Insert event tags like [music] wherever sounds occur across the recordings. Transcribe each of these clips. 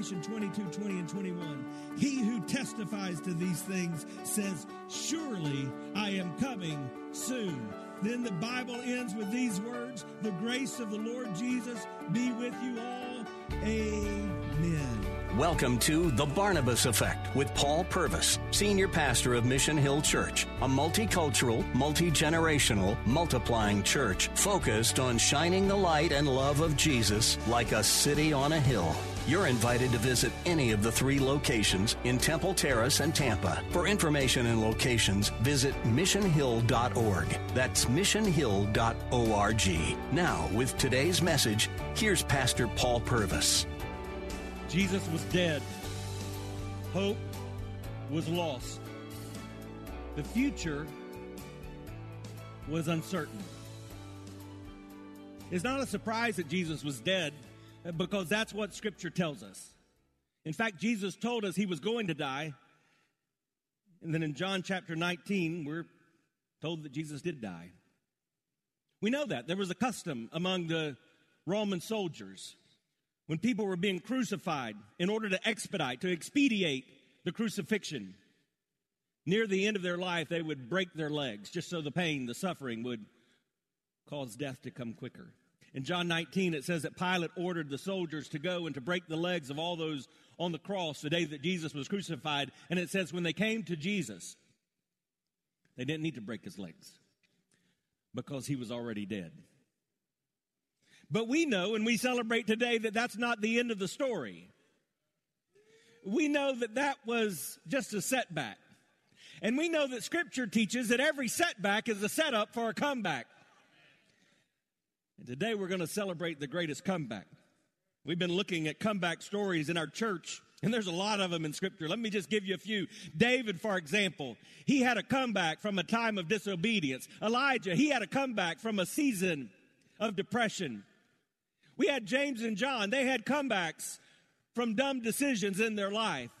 Revelation 22, 20, and 21. He who testifies to these things says, Surely I am coming soon. Then the Bible ends with these words The grace of the Lord Jesus be with you all. Amen. Welcome to The Barnabas Effect with Paul Purvis, Senior Pastor of Mission Hill Church, a multicultural, multi generational, multiplying church focused on shining the light and love of Jesus like a city on a hill. You're invited to visit any of the three locations in Temple Terrace and Tampa. For information and locations, visit missionhill.org. That's missionhill.org. Now, with today's message, here's Pastor Paul Purvis. Jesus was dead. Hope was lost. The future was uncertain. It's not a surprise that Jesus was dead because that's what Scripture tells us. In fact, Jesus told us he was going to die. And then in John chapter 19, we're told that Jesus did die. We know that. There was a custom among the Roman soldiers when people were being crucified in order to expedite, to expedite the crucifixion. Near the end of their life, they would break their legs just so the pain, the suffering would cause death to come quicker. In John 19, it says that Pilate ordered the soldiers to go and to break the legs of all those on the cross the day that Jesus was crucified. And it says when they came to Jesus, they didn't need to break his legs because he was already dead. But we know and we celebrate today that that's not the end of the story. We know that that was just a setback. And we know that scripture teaches that every setback is a setup for a comeback. And today we're going to celebrate the greatest comeback. We've been looking at comeback stories in our church, and there's a lot of them in Scripture. Let me just give you a few. David, for example, he had a comeback from a time of disobedience. Elijah, he had a comeback from a season of depression. We had James and John, they had comebacks from dumb decisions in their life.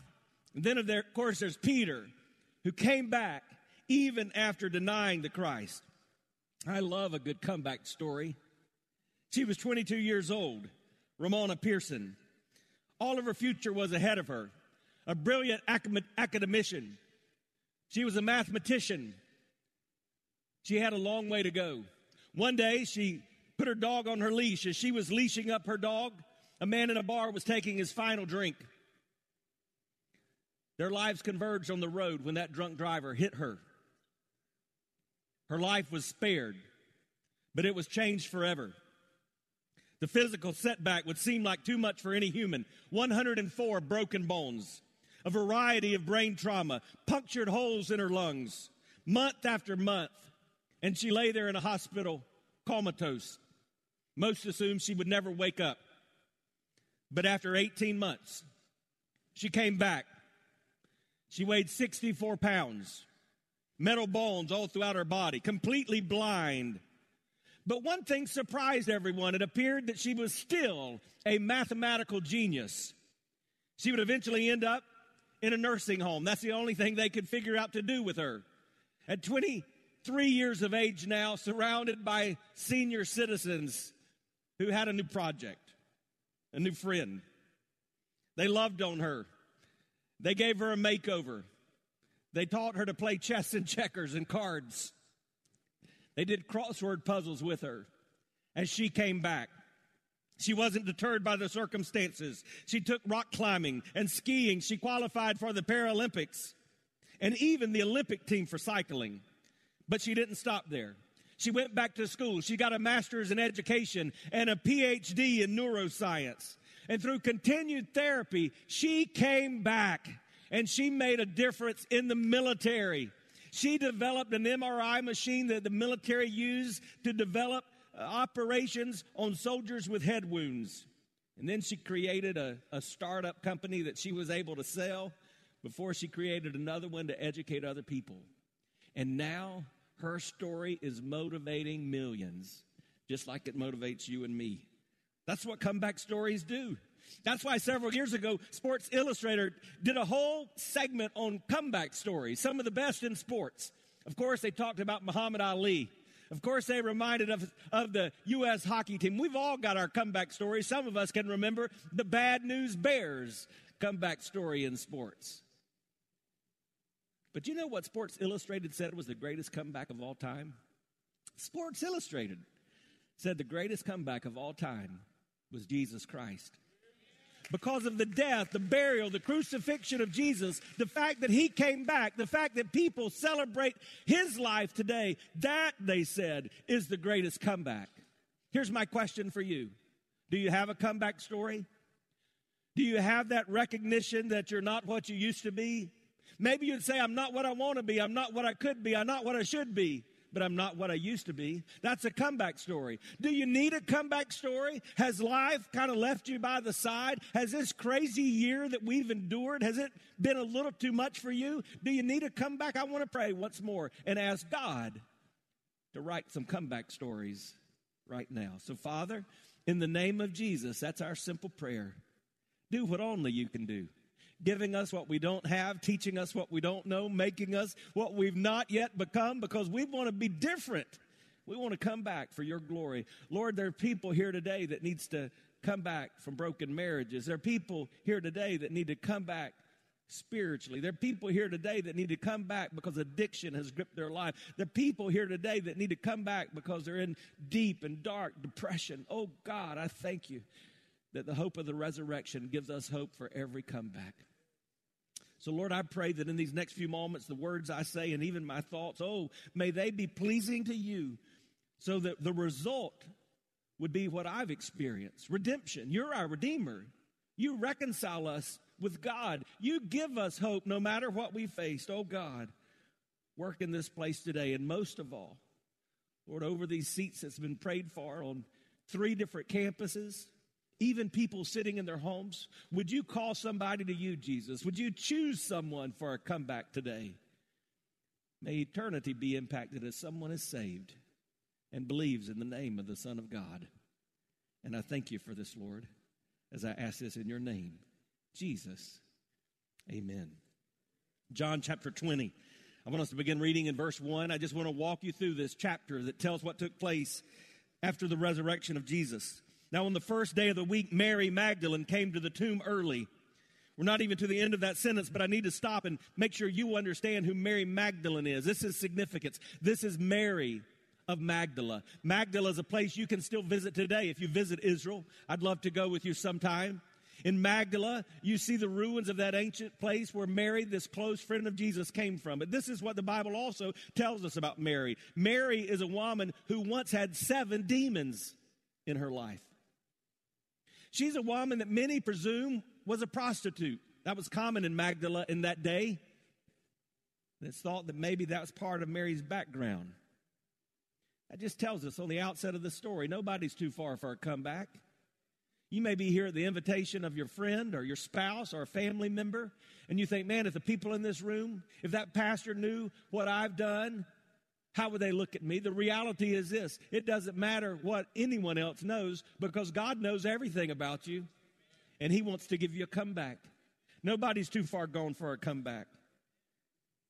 And then, of, of course, there's Peter, who came back even after denying the Christ. I love a good comeback story. She was 22 years old, Ramona Pearson. All of her future was ahead of her. A brilliant academician. She was a mathematician. She had a long way to go. One day, she put her dog on her leash. As she was leashing up her dog, a man in a bar was taking his final drink. Their lives converged on the road when that drunk driver hit her. Her life was spared, but it was changed forever. The physical setback would seem like too much for any human. 104 broken bones, a variety of brain trauma, punctured holes in her lungs, month after month. And she lay there in a hospital comatose. Most assumed she would never wake up. But after 18 months, she came back. She weighed 64 pounds, metal bones all throughout her body, completely blind but one thing surprised everyone. It appeared that she was still a mathematical genius. She would eventually end up in a nursing home. That's the only thing they could figure out to do with her. At 23 years of age now, surrounded by senior citizens who had a new project, a new friend. They loved on her. They gave her a makeover. They taught her to play chess and checkers and cards. They did crossword puzzles with her as she came back. She wasn't deterred by the circumstances. She took rock climbing and skiing. She qualified for the Paralympics and even the Olympic team for cycling. But she didn't stop there. She went back to school. She got a master's in education and a PhD in neuroscience. And through continued therapy, she came back and she made a difference in the military. She developed an MRI machine that the military used to develop uh, operations on soldiers with head wounds. And then she created a, a startup company that she was able to sell before she created another one to educate other people. And now her story is motivating millions, just like it motivates you and me. That's what comeback stories do. That's why several years ago, Sports Illustrated did a whole segment on comeback stories, some of the best in sports. Of course, they talked about Muhammad Ali. Of course, they reminded of, of the U.S. hockey team. We've all got our comeback stories. Some of us can remember the Bad News Bears comeback story in sports. But you know what Sports Illustrated said was the greatest comeback of all time? Sports Illustrated said the greatest comeback of all time was Jesus Christ. Because of the death, the burial, the crucifixion of Jesus, the fact that he came back, the fact that people celebrate his life today, that, they said, is the greatest comeback. Here's my question for you Do you have a comeback story? Do you have that recognition that you're not what you used to be? Maybe you'd say, I'm not what I want to be. I'm not what I could be. I'm not what I should be but I'm not what I used to be. That's a comeback story. Do you need a comeback story? Has life kind of left you by the side? Has this crazy year that we've endured, has it been a little too much for you? Do you need a comeback? I want to pray once more and ask God to write some comeback stories right now. So, Father, in the name of Jesus, that's our simple prayer. Do what only you can do giving us what we don't have, teaching us what we don't know, making us what we've not yet become because we want to be different. We want to come back for your glory. Lord, there are people here today that needs to come back from broken marriages. There are people here today that need to come back spiritually. There are people here today that need to come back because addiction has gripped their life. There are people here today that need to come back because they're in deep and dark depression. Oh God, I thank you that the hope of the resurrection gives us hope for every comeback. So, Lord, I pray that in these next few moments, the words I say and even my thoughts, oh, may they be pleasing to you so that the result would be what I've experienced redemption. You're our Redeemer. You reconcile us with God. You give us hope no matter what we faced. Oh, God, work in this place today. And most of all, Lord, over these seats that's been prayed for on three different campuses, even people sitting in their homes? Would you call somebody to you, Jesus? Would you choose someone for a comeback today? May eternity be impacted as someone is saved and believes in the name of the Son of God. And I thank you for this, Lord, as I ask this in your name, Jesus. Amen. John chapter 20. I want us to begin reading in verse 1. I just want to walk you through this chapter that tells what took place after the resurrection of Jesus. Now, on the first day of the week, Mary Magdalene came to the tomb early. We're not even to the end of that sentence, but I need to stop and make sure you understand who Mary Magdalene is. This is significance. This is Mary of Magdala. Magdala is a place you can still visit today if you visit Israel. I'd love to go with you sometime. In Magdala, you see the ruins of that ancient place where Mary, this close friend of Jesus, came from. But this is what the Bible also tells us about Mary. Mary is a woman who once had seven demons in her life. She's a woman that many presume was a prostitute. That was common in Magdala in that day. It's thought that maybe that was part of Mary's background. That just tells us on the outset of the story nobody's too far for a comeback. You may be here at the invitation of your friend or your spouse or a family member, and you think, man, if the people in this room, if that pastor knew what I've done, how would they look at me? The reality is this it doesn't matter what anyone else knows because God knows everything about you and He wants to give you a comeback. Nobody's too far gone for a comeback.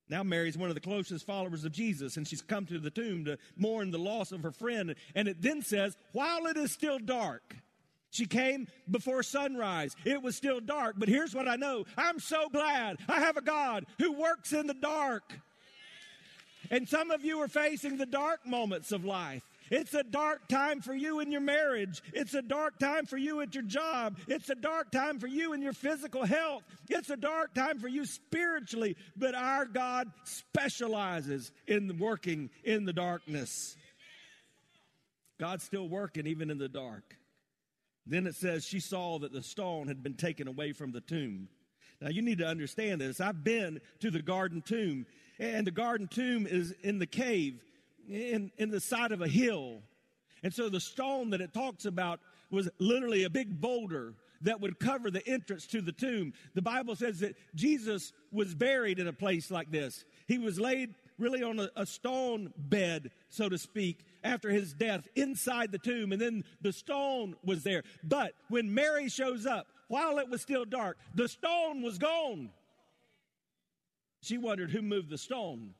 Now, Mary's one of the closest followers of Jesus, and she's come to the tomb to mourn the loss of her friend. And it then says, while it is still dark, she came before sunrise. It was still dark, but here's what I know I'm so glad I have a God who works in the dark. And some of you are facing the dark moments of life. It's a dark time for you in your marriage. It's a dark time for you at your job. It's a dark time for you in your physical health. It's a dark time for you spiritually. But our God specializes in working in the darkness. God's still working even in the dark. Then it says she saw that the stone had been taken away from the tomb. Now you need to understand this. I've been to the garden tomb and the garden tomb is in the cave, in, in the side of a hill. And so the stone that it talks about was literally a big boulder that would cover the entrance to the tomb. The Bible says that Jesus was buried in a place like this. He was laid really on a, a, stone bed, so to speak, after his death inside the tomb. And then the stone was there. But when Mary shows up, while it was still dark, the stone was gone. She wondered who moved the stone.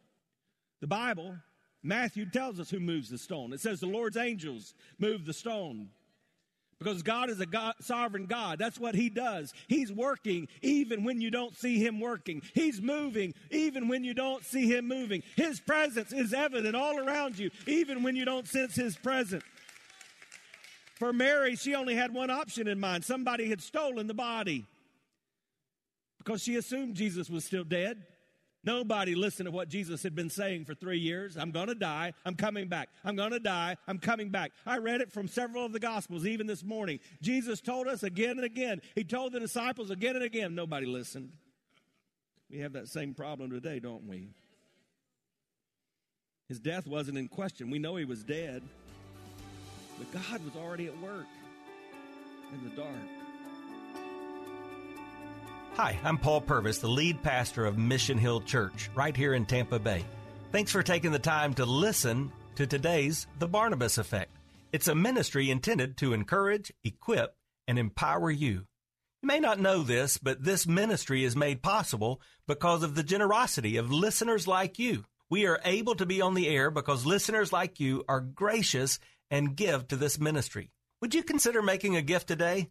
The Bible, Matthew tells us who moves the stone. It says the Lord's angels move the stone because God is a God, sovereign God. That's what He does. He's working even when you don't see Him working. He's moving even when you don't see Him moving. His presence is evident all around you, even when you don't sense His presence. For Mary, she only had one option in mind somebody had stolen the body because she assumed Jesus was still dead. Nobody listened to what Jesus had been saying for three years. I'm going to die. I'm coming back. I'm going to die. I'm coming back. I read it from several of the Gospels, even this morning. Jesus told us again and again. He told the disciples again and again. Nobody listened. We have that same problem today, don't we? His death wasn't in question. We know he was dead. But God was already at work in the dark. Hi, I'm Paul Purvis, the lead pastor of Mission Hill Church, right here in Tampa Bay. Thanks for taking the time to listen to today's The Barnabas Effect. It's a ministry intended to encourage, equip, and empower you. You may not know this, but this ministry is made possible because of the generosity of listeners like you. We are able to be on the air because listeners like you are gracious and give to this ministry. Would you consider making a gift today?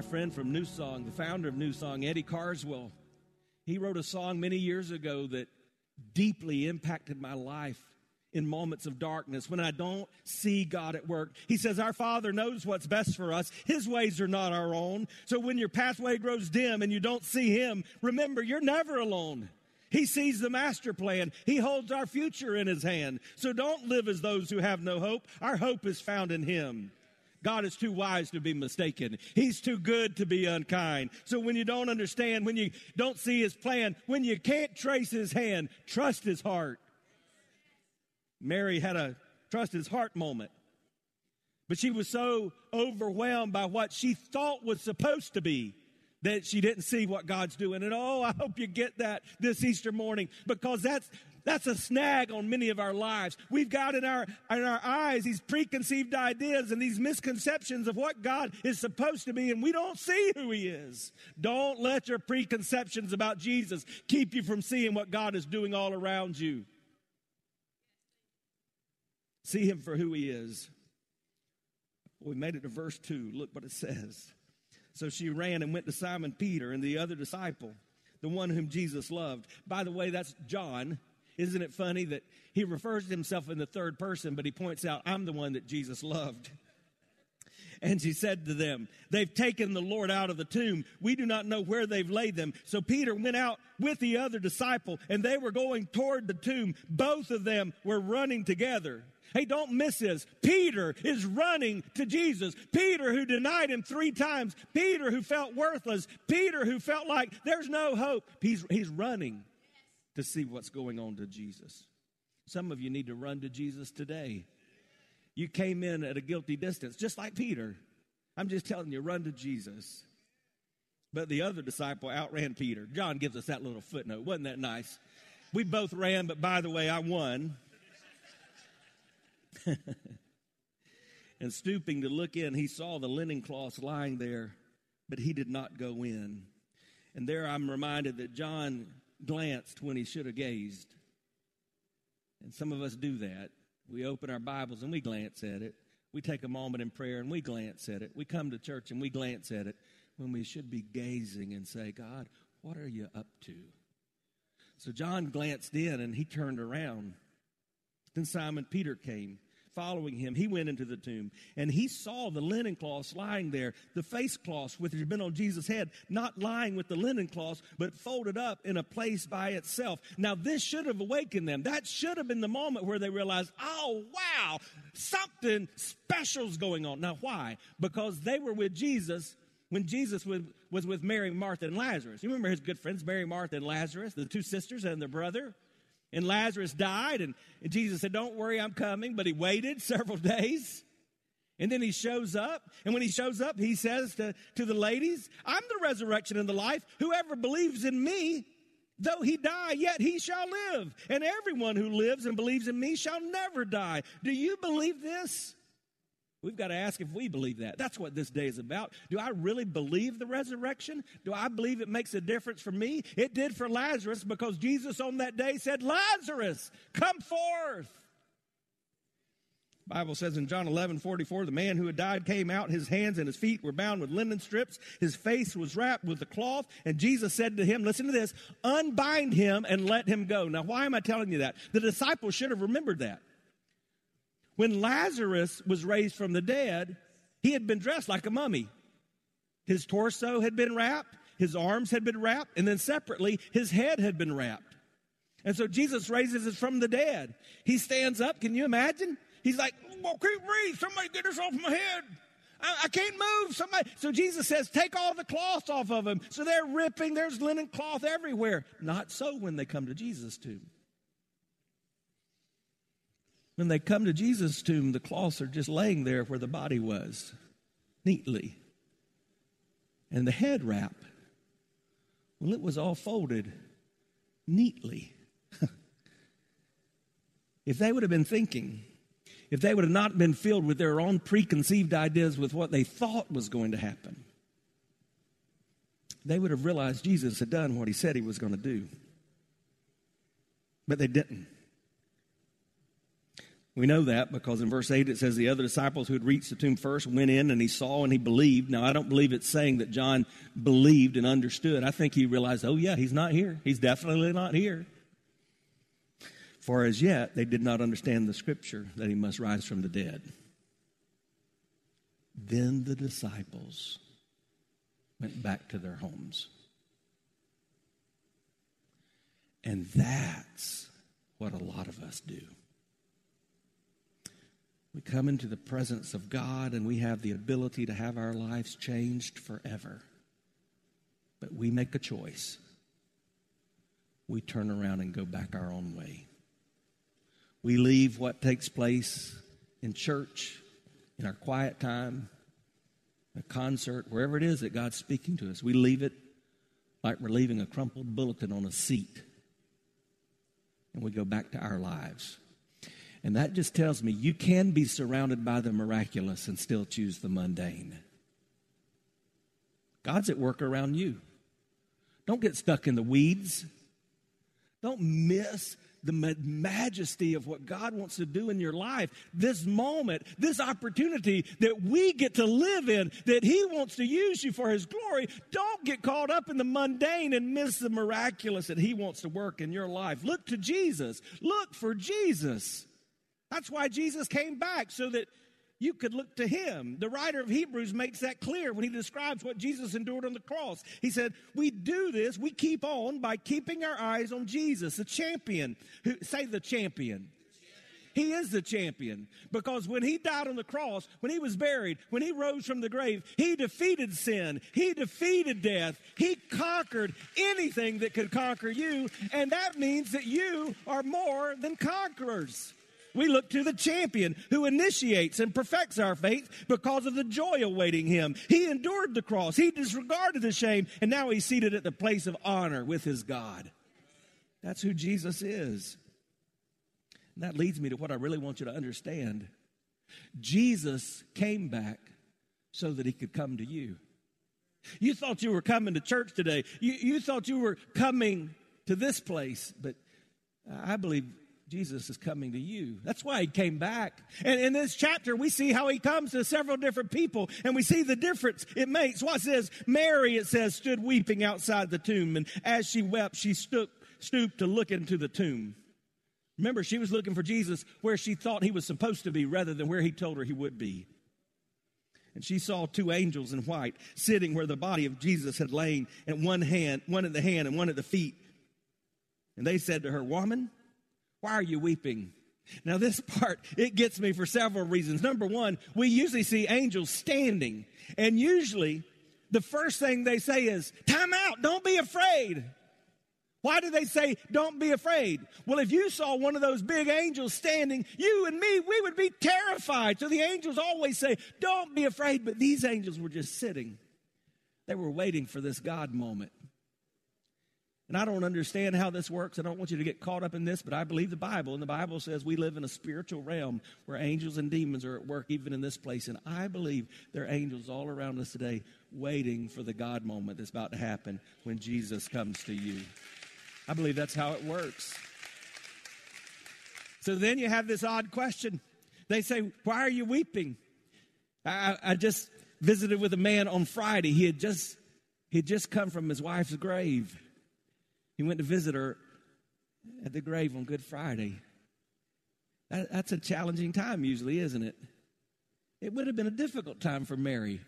My friend from New Song, the founder of New Song, Eddie Carswell, he wrote a song many years ago that deeply impacted my life in moments of darkness when I don't see God at work. He says, Our Father knows what's best for us. His ways are not our own. So when your pathway grows dim and you don't see Him, remember, you're never alone. He sees the master plan. He holds our future in His hand. So don't live as those who have no hope. Our hope is found in Him. God is too wise to be mistaken. He's too good to be unkind. So when you don't understand, when you don't see his plan, when you can't trace his hand, trust his heart. Mary had a trust his heart moment. But she was so overwhelmed by what she thought was supposed to be that she didn't see what God's doing. And oh, I hope you get that this Easter morning because that's that's a snag on many of our lives. We've got in our, in our eyes these preconceived ideas and these misconceptions of what God is supposed to be, and we don't see who He is. Don't let your preconceptions about Jesus keep you from seeing what God is doing all around you. See Him for who He is. We made it to verse 2. Look what it says. So she ran and went to Simon Peter and the other disciple, the one whom Jesus loved. By the way, that's John. Isn't it funny that he refers to himself in the third person, but he points out, I'm the one that Jesus loved. [laughs] And she said to them, They've taken the Lord out of the tomb. We do not know where they've laid them. So Peter went out with the other disciple, and they were going toward the tomb. Both of them were running together. Hey, don't miss this. Peter is running to Jesus. Peter, who denied him three times. Peter, who felt worthless. Peter, who felt like there's no hope. He's, he's running to see what's going on to Jesus. Some of you need to run to Jesus today. You came in at a guilty distance, just like Peter. I'm just telling you, run to Jesus. But the other disciple outran Peter. John gives us that little footnote. Wasn't that nice? We both ran, but by the way, I won. [laughs] and stooping to look in, he saw the linen cloths lying there, but he did not go in. And there I'm reminded that John glanced when he should have gazed. And some of us do that. We open our Bibles and we glance at it. We take a moment in prayer and we glance at it. We come to church and we glance at it when we should be gazing and say, God, what are you up to? So John glanced in and he turned around. Then Simon Peter came. Following him, he went into the tomb and he saw the linen cloths lying there, the face cloths which had been on Jesus' head, not lying with the linen cloths, but folded up in a place by itself. Now, this should have awakened them. That should have been the moment where they realized, oh, wow, something special's going on. Now, why? Because they were with Jesus when Jesus was, was with Mary, Martha, and Lazarus. You remember his good friends, Mary, Martha, and Lazarus, the two sisters and their brother? And Lazarus died, and, and Jesus said, Don't worry, I'm coming. But he waited [laughs] several days. And then he shows up. And when he shows up, he says to, to the ladies, I'm the resurrection and the life. Whoever believes in me, though he die, yet he shall live. And everyone who lives and believes in me shall never die. Do you believe this? We've got to ask if we believe that. That's what this day is about. Do I really believe the resurrection? Do I believe it makes a difference for me? It did for Lazarus because Jesus on that day said, Lazarus, come forth. Bible says in John 11, 44, the man who had died came out, his hands and his feet were bound with linen strips, his face was wrapped with a cloth, and Jesus said to him, listen to this, unbind him and let him go. Now, why am I telling you that? The disciples should have remembered that. When Lazarus was raised from the dead, he had been dressed like a mummy. His torso had been wrapped, his arms had been wrapped, and then separately, his head had been wrapped. And so Jesus raises us from the dead. He stands up. Can you imagine? He's like, well, can't breathe. Somebody get this off my head. I, I, can't move. Somebody. So Jesus says, take all the cloth off of him. So they're ripping. There's linen cloth everywhere. Not so when they come to Jesus' tomb. When they come to Jesus' tomb, the cloths are just laying there where the body was, neatly. And the head wrap, well, it was all folded neatly. [laughs] if they would have been thinking, if they would have not been filled with their own preconceived ideas with what they thought was going to happen, they would have realized Jesus had done what he said he was going to do. But they didn't. We know that because in verse 8 it says the other disciples who had reached the tomb first went in and he saw and he believed. Now, I don't believe it's saying that John believed and understood. I think he realized, oh, yeah, he's not here. He's definitely not here. For as yet, they did not understand the scripture that he must rise from the dead. Then the disciples went back to their homes. And that's what a lot of us do. We come into the presence of God and we have the ability to have our lives changed forever. But we make a choice. We turn around and go back our own way. We leave what takes place in church, in our quiet time, a concert, wherever it is that God's speaking to us. We leave it like we're leaving a crumpled bulletin on a seat. And we go back to our lives. And that just tells me you can be surrounded by the miraculous and still choose the mundane. God's at work around you. Don't get stuck in the weeds. Don't miss the majesty of what God wants to do in your life. This moment, this opportunity that we get to live in, that He wants to use you for His glory. Don't get caught up in the mundane and miss the miraculous that He wants to work in your life. Look to Jesus. Look for Jesus. That's why Jesus came back, so that you could look to him. The writer of Hebrews makes that clear when he describes what Jesus endured on the cross. He said, We do this, we keep on by keeping our eyes on Jesus, the champion. Who, say the champion. He is the champion because when he died on the cross, when he was buried, when he rose from the grave, he defeated sin. He defeated death. He conquered anything that could conquer you. And that means that you are more than conquerors. We look to the champion who initiates and perfects our faith because of the joy awaiting him. He endured the cross, he disregarded the shame, and now he's seated at the place of honor with his God. That's who Jesus is. And that leads me to what I really want you to understand. Jesus came back so that he could come to you. You thought you were coming to church today. You, you thought you were coming to this place, but I believe Jesus is coming to you. That's why he came back. And in this chapter, we see how he comes to several different people, and we see the difference it makes. What says Mary, it says, stood weeping outside the tomb, and as she wept, she stooped, stooped to look into the tomb. Remember, she was looking for Jesus where she thought he was supposed to be rather than where he told her he would be. And she saw two angels in white sitting where the body of Jesus had lain, and one hand, one at the hand and one at the feet. And they said to her, Woman, why are you weeping? Now, this [laughs] part, it gets me for several reasons. Number one, we usually see angels standing, and usually the first thing they say is, Time out, don't be afraid. Why do they say, don't be afraid? Well, if you saw one of those big angels standing, you and me, we would be terrified. So the angels always say, don't be afraid. But these angels were just sitting, they were waiting for this God moment. And I don't understand how this works. I don't want you to get caught up in this, but I believe the Bible. And the Bible says we live in a spiritual realm where angels and demons are at work, even in this place. And I believe there are angels all around us today waiting for the God moment that's about to happen when Jesus comes to you. I believe that's how it works. So then you have this odd question. They say, Why are you weeping? I, I just visited with a man on Friday. He had just he had just come from his wife's grave. He went to visit her at the grave on Good Friday. That, that's a challenging time, usually, isn't it? It would have been a difficult time for Mary.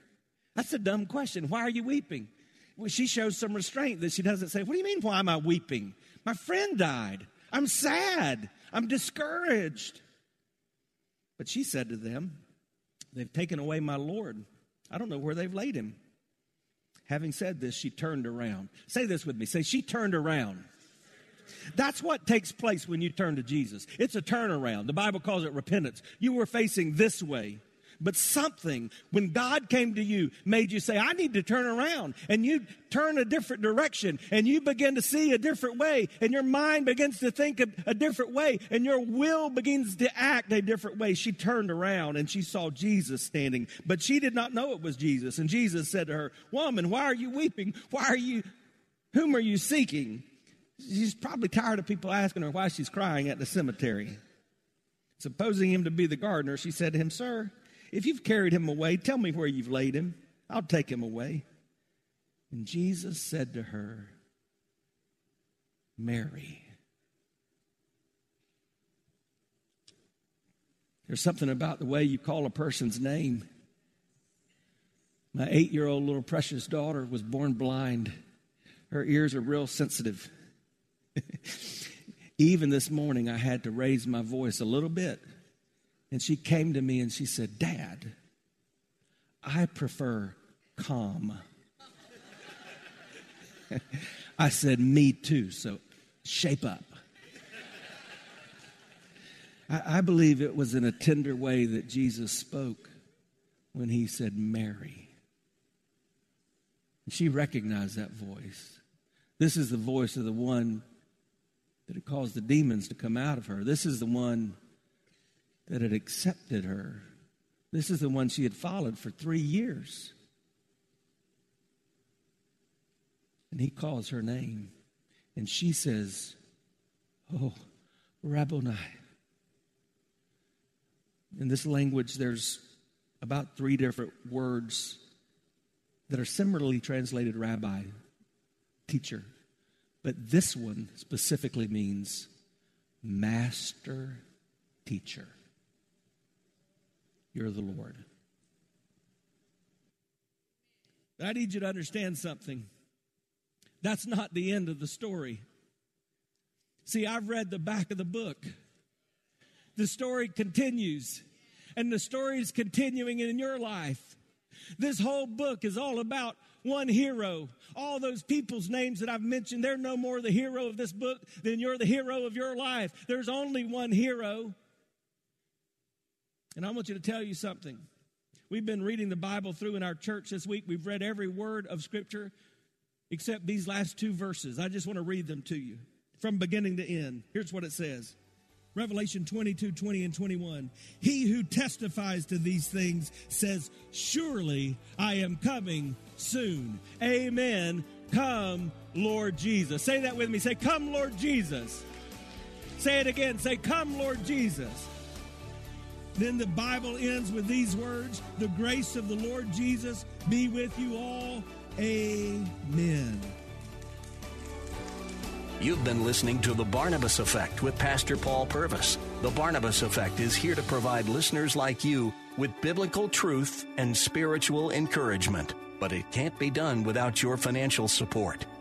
That's a dumb question. Why are you weeping? Well, she shows some restraint that she doesn't say, What do you mean, why am I weeping? My friend died. I'm sad. I'm discouraged. But she said to them, They've taken away my Lord. I don't know where they've laid him. Having said this, she turned around. Say this with me. Say, she turned around. That's what takes place when you turn to Jesus. It's a turnaround. The Bible calls it repentance. You were facing this way but something, when God came to you, made you say, I need to turn around. And you turn a different direction and you begin to see a different way and your mind begins to think a, different way and your will begins to act a different way. She turned around and she saw Jesus standing, but she did not know it was Jesus. And Jesus said to her, Woman, why are you weeping? Why are you, whom are you seeking? She's probably tired of people asking her why she's crying at the cemetery. Supposing him to be the gardener, she said to him, Sir, if you've carried him away, tell me where you've laid him. I'll take him away. And Jesus said to her, Mary. There's something about the way you call a person's name. My eight year old little precious daughter was born blind. Her ears are real sensitive. [laughs] Even this morning, I had to raise my voice a little bit and she came to me and she said, Dad, I prefer calm. [laughs] I said, Me too, so shape up. I, I, believe it was in a tender way that Jesus spoke when he said, Mary. And she recognized that voice. This is the voice of the one that had caused the demons to come out of her. This is the one that had accepted her. This is the one she had followed for three years. And he calls her name. And she says, Oh, Rabboni. In this language, there's about three different words that are similarly translated rabbi, teacher. But this one specifically means master teacher. You're the Lord. But I need you to understand something. That's not the end of the story. See, I've read the back of the book. The story continues, and the story is continuing in your life. This whole book is all about one hero. All those people's names that I've mentioned, they're no more the hero of this book than you're the hero of your life. There's only one hero. And I want you to tell you something. We've been reading the Bible through in our church this week. We've read every word of Scripture except these last two verses. I just want to read them to you from beginning to end. Here's what it says Revelation 22 20 and 21. He who testifies to these things says, Surely I am coming soon. Amen. Come, Lord Jesus. Say that with me. Say, Come, Lord Jesus. Say it again. Say, Come, Lord Jesus. Then the Bible ends with these words The grace of the Lord Jesus be with you all. Amen. You've been listening to The Barnabas Effect with Pastor Paul Purvis. The Barnabas Effect is here to provide listeners like you with biblical truth and spiritual encouragement. But it can't be done without your financial support.